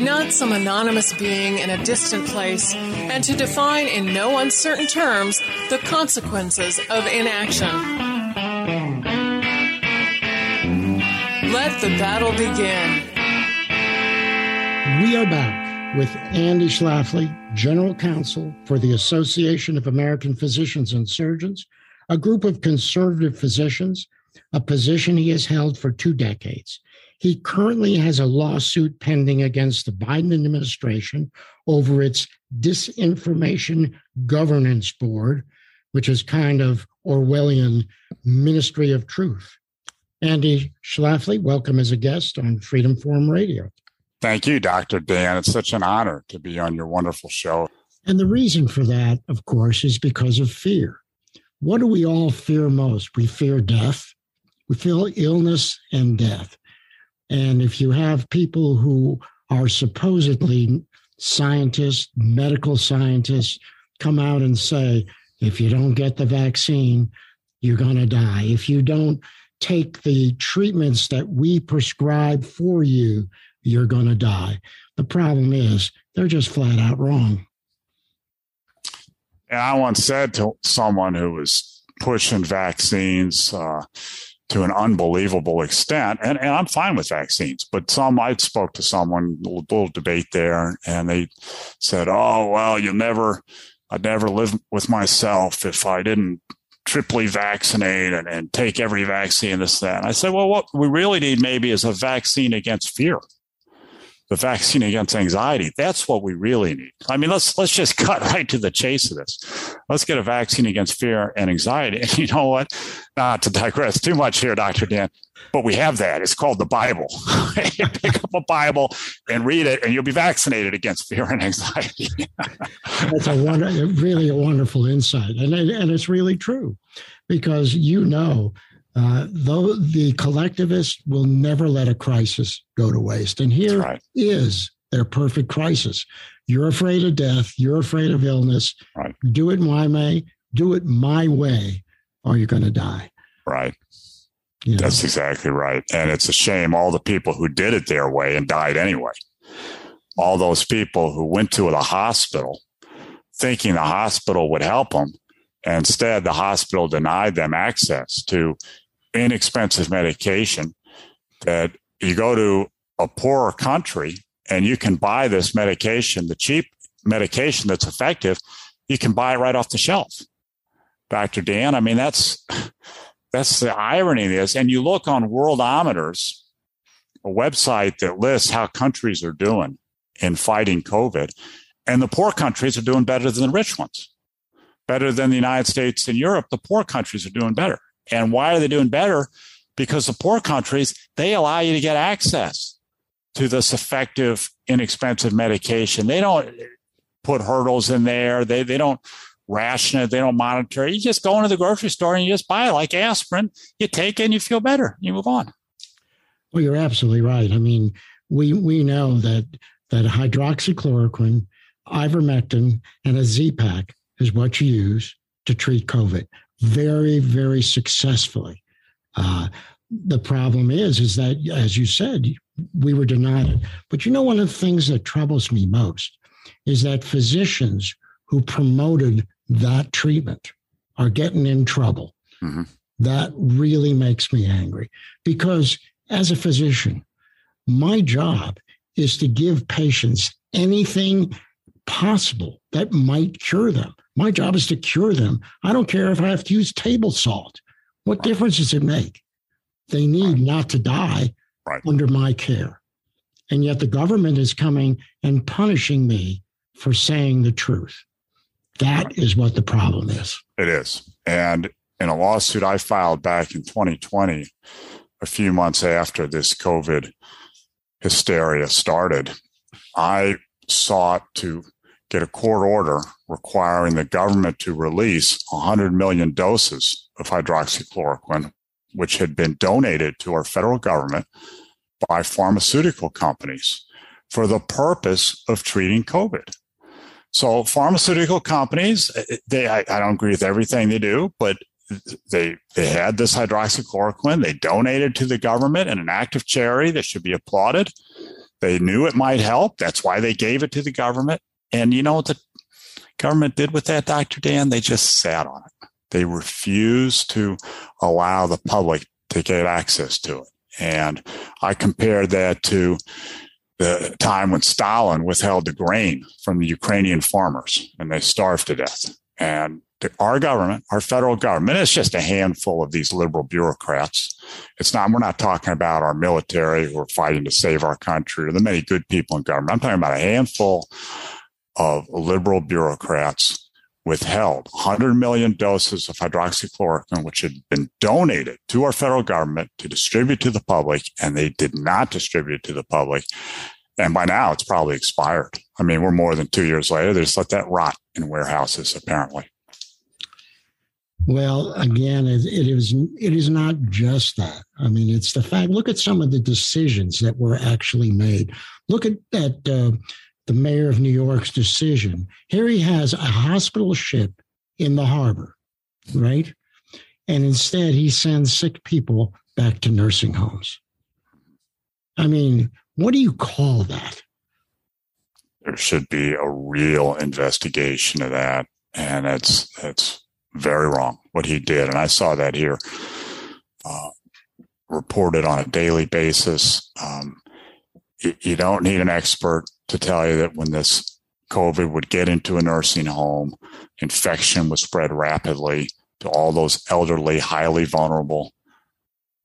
not some anonymous being in a distant place, and to define in no uncertain terms the consequences of inaction. Let the battle begin. We are back with Andy Schlafly, General Counsel for the Association of American Physicians and Surgeons, a group of conservative physicians, a position he has held for two decades. He currently has a lawsuit pending against the Biden administration over its Disinformation Governance Board, which is kind of Orwellian Ministry of Truth. Andy Schlafly, welcome as a guest on Freedom Forum Radio. Thank you, Dr. Dan. It's such an honor to be on your wonderful show. And the reason for that, of course, is because of fear. What do we all fear most? We fear death. We feel illness and death. And if you have people who are supposedly scientists, medical scientists, come out and say, if you don't get the vaccine, you're going to die. If you don't take the treatments that we prescribe for you, you're going to die. The problem is they're just flat out wrong. And I once said to someone who was pushing vaccines, uh, to an unbelievable extent. And, and I'm fine with vaccines, but some, I spoke to someone, a little debate there, and they said, oh, well, you'll never, I'd never live with myself if I didn't triply vaccinate and, and take every vaccine, this, that. And I said, well, what we really need maybe is a vaccine against fear the vaccine against anxiety. That's what we really need. I mean, let's let's just cut right to the chase of this. Let's get a vaccine against fear and anxiety. And you know what? Not to digress too much here, Dr. Dan, but we have that. It's called the Bible. Pick up a Bible and read it, and you'll be vaccinated against fear and anxiety. That's a wonder, really a wonderful insight, and and it's really true, because you know uh, though the collectivists will never let a crisis go to waste. And here right. is their perfect crisis. You're afraid of death. You're afraid of illness. Right. Do it my way. Do it my way, or you're going to die. Right. You know? That's exactly right. And it's a shame all the people who did it their way and died anyway. All those people who went to the hospital thinking the hospital would help them. Instead, the hospital denied them access to inexpensive medication that you go to a poorer country and you can buy this medication, the cheap medication that's effective, you can buy it right off the shelf. Dr. Dan, I mean, that's that's the irony of this. And you look on Worldometers, a website that lists how countries are doing in fighting COVID, and the poor countries are doing better than the rich ones. Better than the United States and Europe, the poor countries are doing better. And why are they doing better? Because the poor countries, they allow you to get access to this effective, inexpensive medication. They don't put hurdles in there. They, they don't ration it. They don't monitor it. You just go into the grocery store and you just buy it like aspirin. You take it and you feel better. You move on. Well, you're absolutely right. I mean, we, we know that, that hydroxychloroquine, ivermectin, and a Z-Pak is what you use to treat COVID very, very successfully. Uh, the problem is, is that, as you said, we were denied it. But you know, one of the things that troubles me most is that physicians who promoted that treatment are getting in trouble. Mm-hmm. That really makes me angry because as a physician, my job is to give patients anything possible that might cure them. My job is to cure them. I don't care if I have to use table salt. What difference does it make? They need not to die. right. under my care. And yet the government is coming and punishing me for saying the truth. That right. is what the problem is. It is. And in a lawsuit I filed back in 2020, a few months after this COVID hysteria started, I sought to get a court order requiring the government to release 100 million doses of hydroxychloroquine, which had been donated to our federal government by pharmaceutical companies for the purpose of treating COVID. So pharmaceutical companies, eh, eh, they, I, I don't agree with everything they do, but they they had this hydroxychloroquine. They donated to the government in an act of charity that should be applauded. They knew it might help. That's why they gave it to the government. And you know what the government did with that, Dr. Dan? They just sat on it. They refused to allow the public to get access to it. And I compared that to the time when Stalin withheld the grain from the Ukrainian farmers and they starved to death. And our government, our federal government, it's just a handful of these liberal bureaucrats. It's not, we're not talking about our military who are fighting to save our country or the many good people in government. I'm talking about a handful of liberal bureaucrats withheld 100 million doses of hydroxychloroquine, which had been donated to our federal government to distribute to the public, and they did not distribute it to the public. And by now, it's probably expired. I mean, we're more than two years later. They just let that rot in warehouses, apparently. Well, again, it, it is it is not just that. I mean, it's the fact. Look at some of the decisions that were actually made. Look at that. Uh, the mayor of New York's decision. Here he has a hospital ship in the harbor, right? And instead, he sends sick people back to nursing homes. I mean, what do you call that? There should be a real investigation of that, and it's it's very wrong what he did. And I saw that here uh, reported on a daily basis. Um, you, you don't need an expert to tell you that when this COVID would get into a nursing home, infection would spread rapidly to all those elderly, highly vulnerable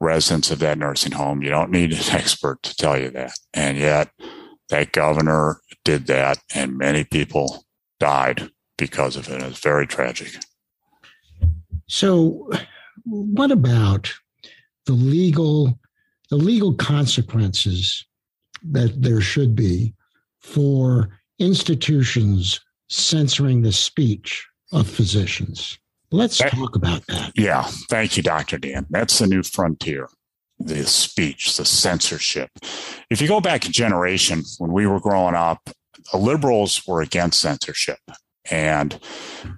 residents of that nursing home. You don't need an expert to tell you that. And yet, that governor did that, and many people died because of it. It's very tragic. So, what about the legal the legal consequences that there should be for institutions censoring the speech of physicians? Let's that, talk about that. Yeah, thank you, Dr. Dan. That's the new frontier. The speech, the censorship. If you go back a generation when we were growing up, liberals were against censorship and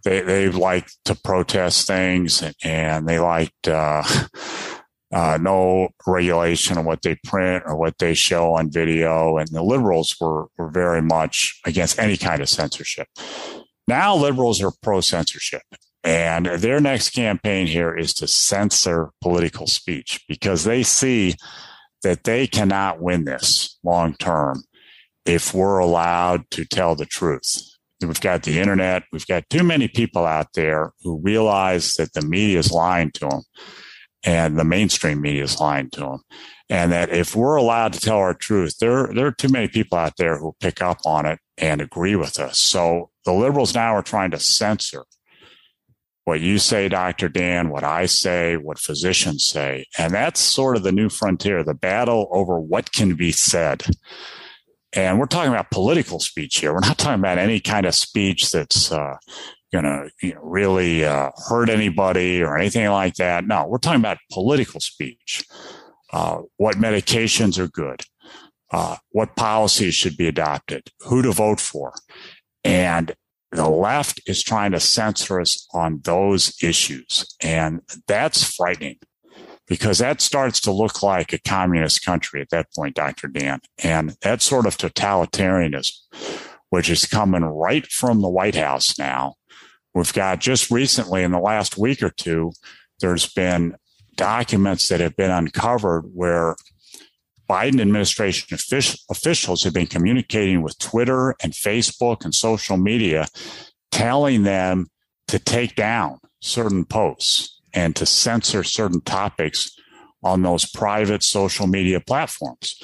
they they liked to protest things and they liked uh, uh, no regulation on what they print or what they show on video. And the liberals were were very much against any kind of censorship. Now liberals are pro censorship. And their next campaign here is to censor political speech because they see that they cannot win this long term if we're allowed to tell the truth We've got the internet. We've got too many people out there who realize that the media is lying to them and the mainstream media is lying to them. And that if we're allowed to tell our truth, there, there are too many people out there who pick up on it and agree with us. So the liberals now are trying to censor what you say, Dr. Dan, what I say, what physicians say. And that's sort of the new frontier, the battle over what can be said. And we're talking about political speech here. We're not talking about any kind of speech that's uh, going to you know, really uh, hurt anybody or anything like that. No, we're talking about political speech. Uh, what medications are good, uh, what policies should be adopted, who to vote for. And the left is trying to censor us on those issues. And that's frightening because that starts to look like a communist country at that point, Dr. Dan. And that sort of totalitarianism, which is coming right from the White House now. We've got just recently in the last week or two, there's been documents that have been uncovered where Biden administration officials have been communicating with Twitter and Facebook and social media, telling them to take down certain posts and to censor certain topics on those private social media platforms.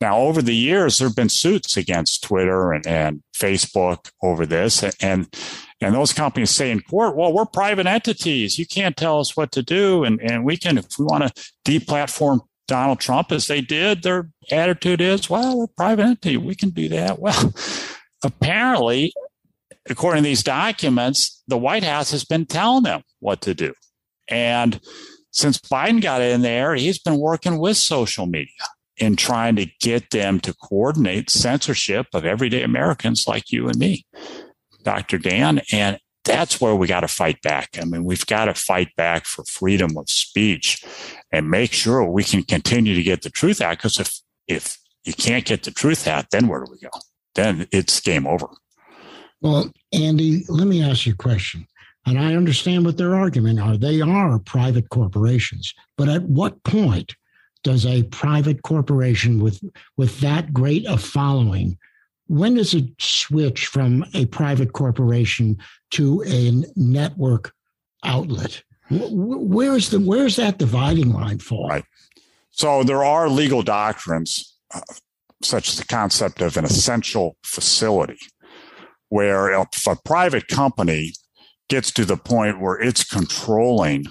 Now, over the years, there have been suits against Twitter and, and Facebook over this, and and those companies say in court, well, we're private entities. You can't tell us what to do. And, and we can, if we want to deplatform Donald Trump as they did, their attitude is, well, we're private entity. We can do that. Well, apparently, according to these documents, the White House has been telling them what to do. And since Biden got in there, he's been working with social media in trying to get them to coordinate censorship of everyday Americans like you and me. Dr. Dan. And that's where we got to fight back. I mean, we've got to fight back for freedom of speech and make sure we can continue to get the truth out. Because if, if you can't get the truth out, then where do we go? Then it's game over. Well, Andy, let me ask you a question. And I understand what their argument are. They are private corporations. But at what point does a private corporation with, with that great a following when does it switch from a private corporation to a network outlet? Where's the where's that dividing line for? Right. So there are legal doctrines, uh, such as the concept of an essential facility, where if a private company gets to the point where it's controlling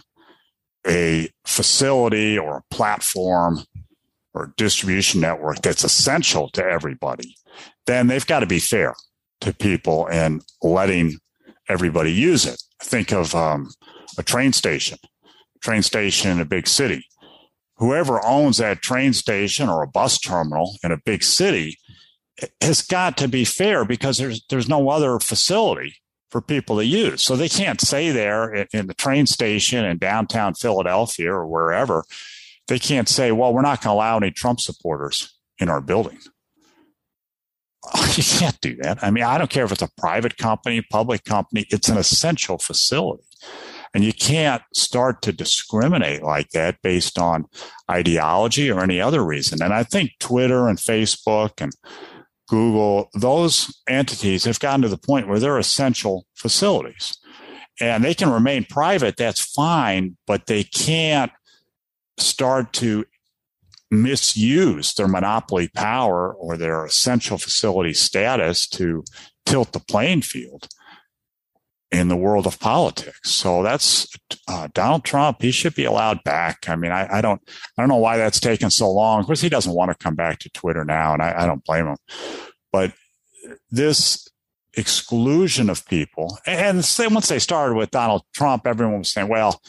a facility or a platform or distribution network that's essential to everybody, then they've got to be fair to people and letting everybody use it. Think of um, a train station, train station in a big city. Whoever owns that train station or a bus terminal in a big city has got to be fair because there's there's no other facility for people to use. So they can't say there in, in the train station in downtown Philadelphia or wherever, they can't say, well, we're not going to allow any Trump supporters in our building. you can't do that. I mean, I don't care if it's a private company, public company, it's an essential facility. And you can't start to discriminate like that based on ideology or any other reason. And I think Twitter and Facebook and Google, those entities have gotten to the point where they're essential facilities and they can remain private. That's fine, but they can't start to misuse their monopoly power or their essential facility status to tilt the playing field in the world of politics. So that's uh, Donald Trump. He should be allowed back. I mean, I, I, don't, I don't know why that's taken so long. Of course, he doesn't want to come back to Twitter now, and I, I don't blame him. But this exclusion of people, and once they started with Donald Trump, everyone was saying, "Well,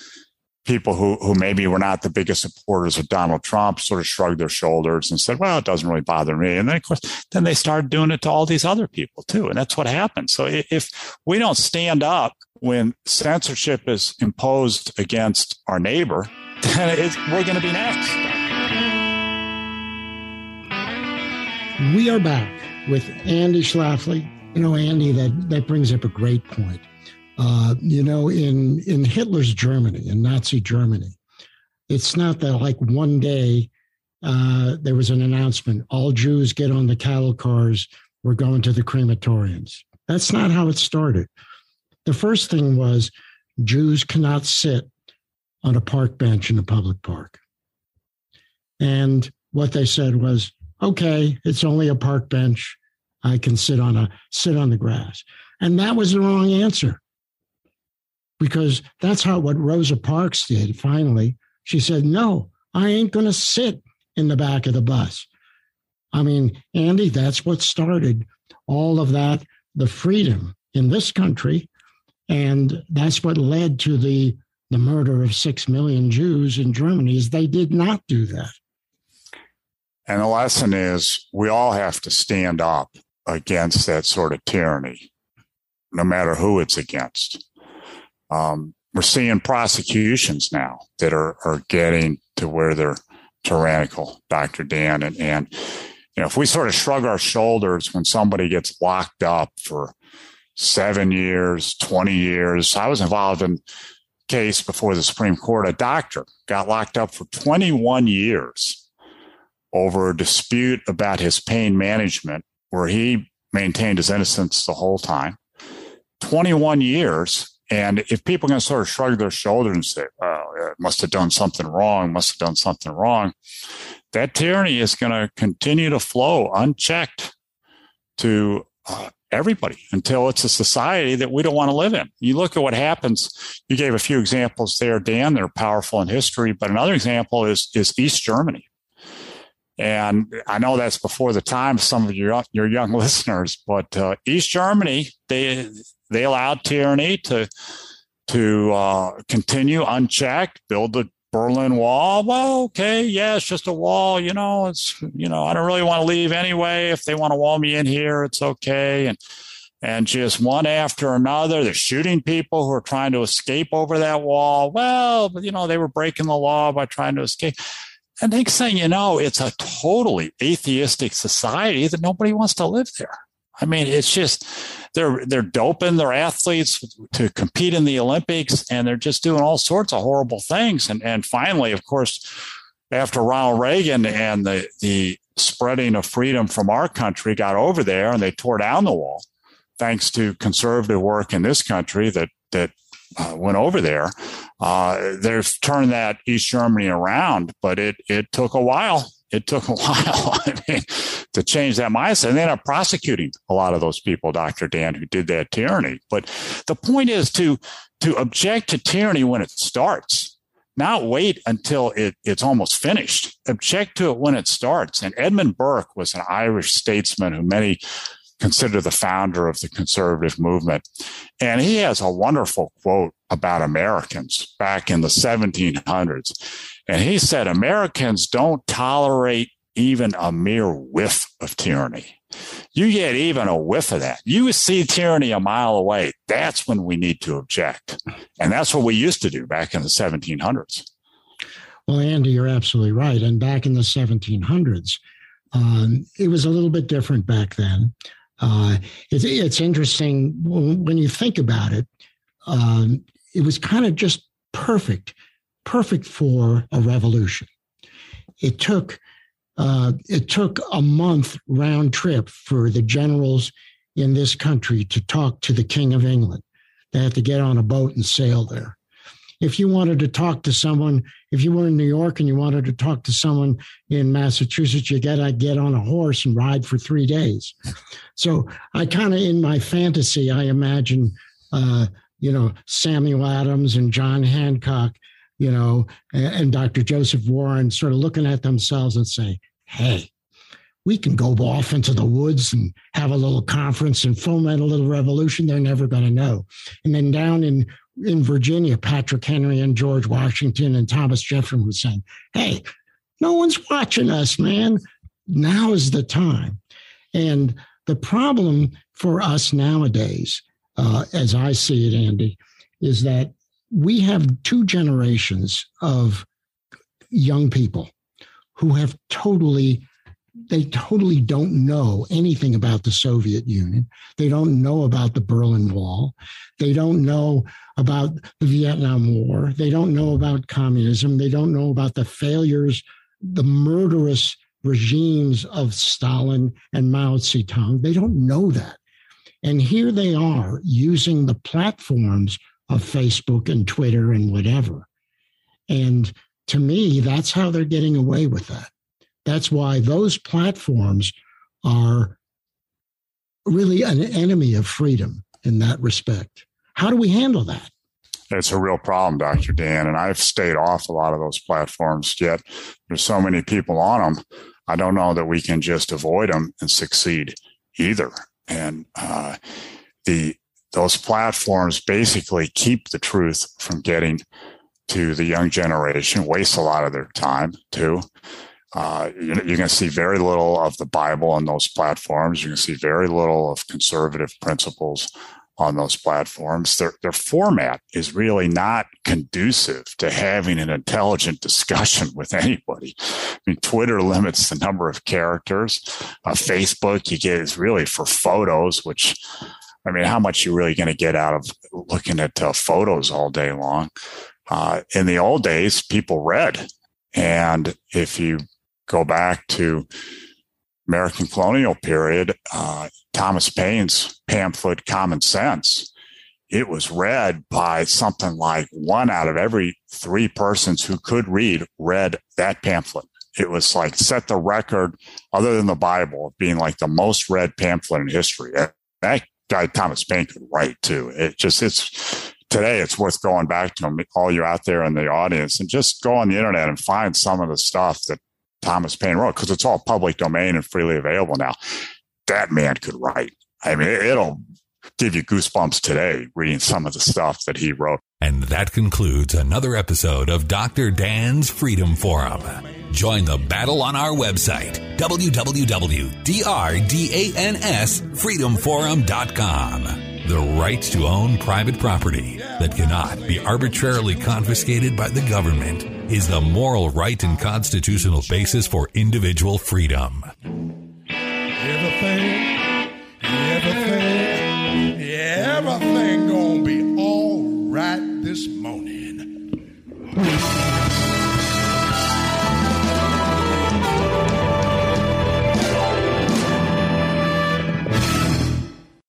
people who, who maybe were not the biggest supporters of Donald Trump sort of shrugged their shoulders and said, well, it doesn't really bother me. And then, of course, then they started doing it to all these other people too. And that's what happened. So if we don't stand up when censorship is imposed against our neighbor, then we're going to be next. We are back with Andy Schlafly. You know, Andy, that, that brings up a great point. Uh, you know, in in Hitler's Germany, in Nazi Germany, it's not that like one day uh, there was an announcement: all Jews get on the cattle cars. We're going to the crematoriums. That's not how it started. The first thing was Jews cannot sit on a park bench in a public park. And what they said was, okay, it's only a park bench. I can sit on a sit on the grass. And that was the wrong answer because that's how what Rosa Parks did finally. She said, No, I ain't going to sit in the back of the bus. I mean, Andy, that's what started all of that, the freedom in this country. And that's what led to the, the murder of six million Jews in Germany is they did not do that. And the lesson is we all have to stand up against that sort of tyranny, no matter who it's against. Um, we're seeing prosecutions now that are, are getting to where they're tyrannical, Dr. Dan. And, and, you know, if we sort of shrug our shoulders when somebody gets locked up for seven years, 20 years, I was involved in case before the Supreme Court. A doctor got locked up for 21 years over a dispute about his pain management, where he maintained his innocence the whole time. 21 years And if people to sort of shrug their shoulders and say, "Oh, it must have done something wrong, must have done something wrong," that tyranny is going to continue to flow unchecked to uh, everybody until it's a society that we don't want to live in. You look at what happens. You gave a few examples there, Dan. They're powerful in history, but another example is is East Germany. And I know that's before the time of some of your your young listeners, but uh, East Germany they they allowed tyranny to to uh, continue unchecked, build the Berlin Wall. Well, okay, yeah, it's just a wall. You know, it's you know, I don't really want to leave anyway. If they want to wall me in here, it's okay. And and just one after another, they're shooting people who are trying to escape over that wall. Well, you know, they were breaking the law by trying to escape. And next thing you know, it's a totally atheistic society that nobody wants to live there. I mean, it's just they're they're doping their athletes to compete in the Olympics, and they're just doing all sorts of horrible things. And and finally, of course, after Ronald Reagan and the the spreading of freedom from our country got over there, and they tore down the wall, thanks to conservative work in this country that that uh, went over there. Uh, they've turned that East Germany around, but it it took a while. It took a while I mean, to change that mindset. And they ended up prosecuting a lot of those people, Dr. Dan, who did that tyranny. But the point is to to object to tyranny when it starts, not wait until it, it's almost finished. Object to it when it starts. And Edmund Burke was an Irish statesman who many consider the founder of the conservative movement. And he has a wonderful quote about Americans back in the 1700s. And he said, Americans don't tolerate even a mere whiff of tyranny. You get even a whiff of that. You see tyranny a mile away. That's when we need to object. And that's what we used to do back in the 1700s. Well, Andy, you're absolutely right. And back in the 1700s, um, it was a little bit different back then. Uh, it's, it's interesting when you think about it. Um, it was kind of just perfect, perfect for a revolution. It took uh, it took a month round trip for the generals in this country to talk to the King of England. They had to get on a boat and sail there if you wanted to talk to someone, if you were in New York and you wanted to talk to someone in Massachusetts, you got to get on a horse and ride for three days. So I kind of, in my fantasy, I imagine, uh, you know, Samuel Adams and John Hancock, you know, and, and Dr. Joseph Warren sort of looking at themselves and say, hey, we can go off into the woods and have a little conference and foment a little revolution. They're never going to know. And then down in in Virginia, Patrick Henry and George Washington and Thomas Jefferson were saying, Hey, no one's watching us, man. Now is the time. And the problem for us nowadays, uh, as I see it, Andy, is that we have two generations of young people who have totally they totally don't know anything about the Soviet Union. They don't know about the Berlin Wall. They don't know about the Vietnam War. They don't know about communism. They don't know about the failures, the murderous regimes of Stalin and Mao Zedong. They don't know that. And here they are using the platforms of Facebook and Twitter and whatever. And to me, that's how they're getting away with that. That's why those platforms are really an enemy of freedom in that respect. How do we handle that? It's a real problem, Dr. Dan. And I've stayed off a lot of those platforms, yet there's so many people on them. I don't know that we can just avoid them and succeed either. And uh, the those platforms basically keep the truth from getting to the young generation, waste a lot of their time too. Uh, you, you can see very little of the Bible on those platforms. You can see very little of conservative principles on those platforms. Their, their format is really not conducive to having an intelligent discussion with anybody. I mean, Twitter limits the number of characters. Uh, Facebook, you get is really for photos, which I mean, how much you really going to get out of looking at uh, photos all day long? Uh, in the old days, people read. And if you go back to American colonial period, uh, Thomas Paine's pamphlet, Common Sense, it was read by something like one out of every three persons who could read read that pamphlet. It was like set the record, other than the Bible, being like the most read pamphlet in history. That guy Thomas Paine could write too. It just it's today it's worth going back to him. All you out there in the audience, and just go on the internet and find some of the stuff that Thomas Paine wrote because it's all public domain and freely available now. That man could write. I mean, it'll give you goosebumps today reading some of the stuff that he wrote. And that concludes another episode of Dr. Dan's Freedom Forum. Join the battle on our website, www.drdansfreedomforum.com the right to own private property that cannot be arbitrarily confiscated by the government is the moral right and constitutional basis for individual freedom. Everything, everything, everything gonna be all right this morning.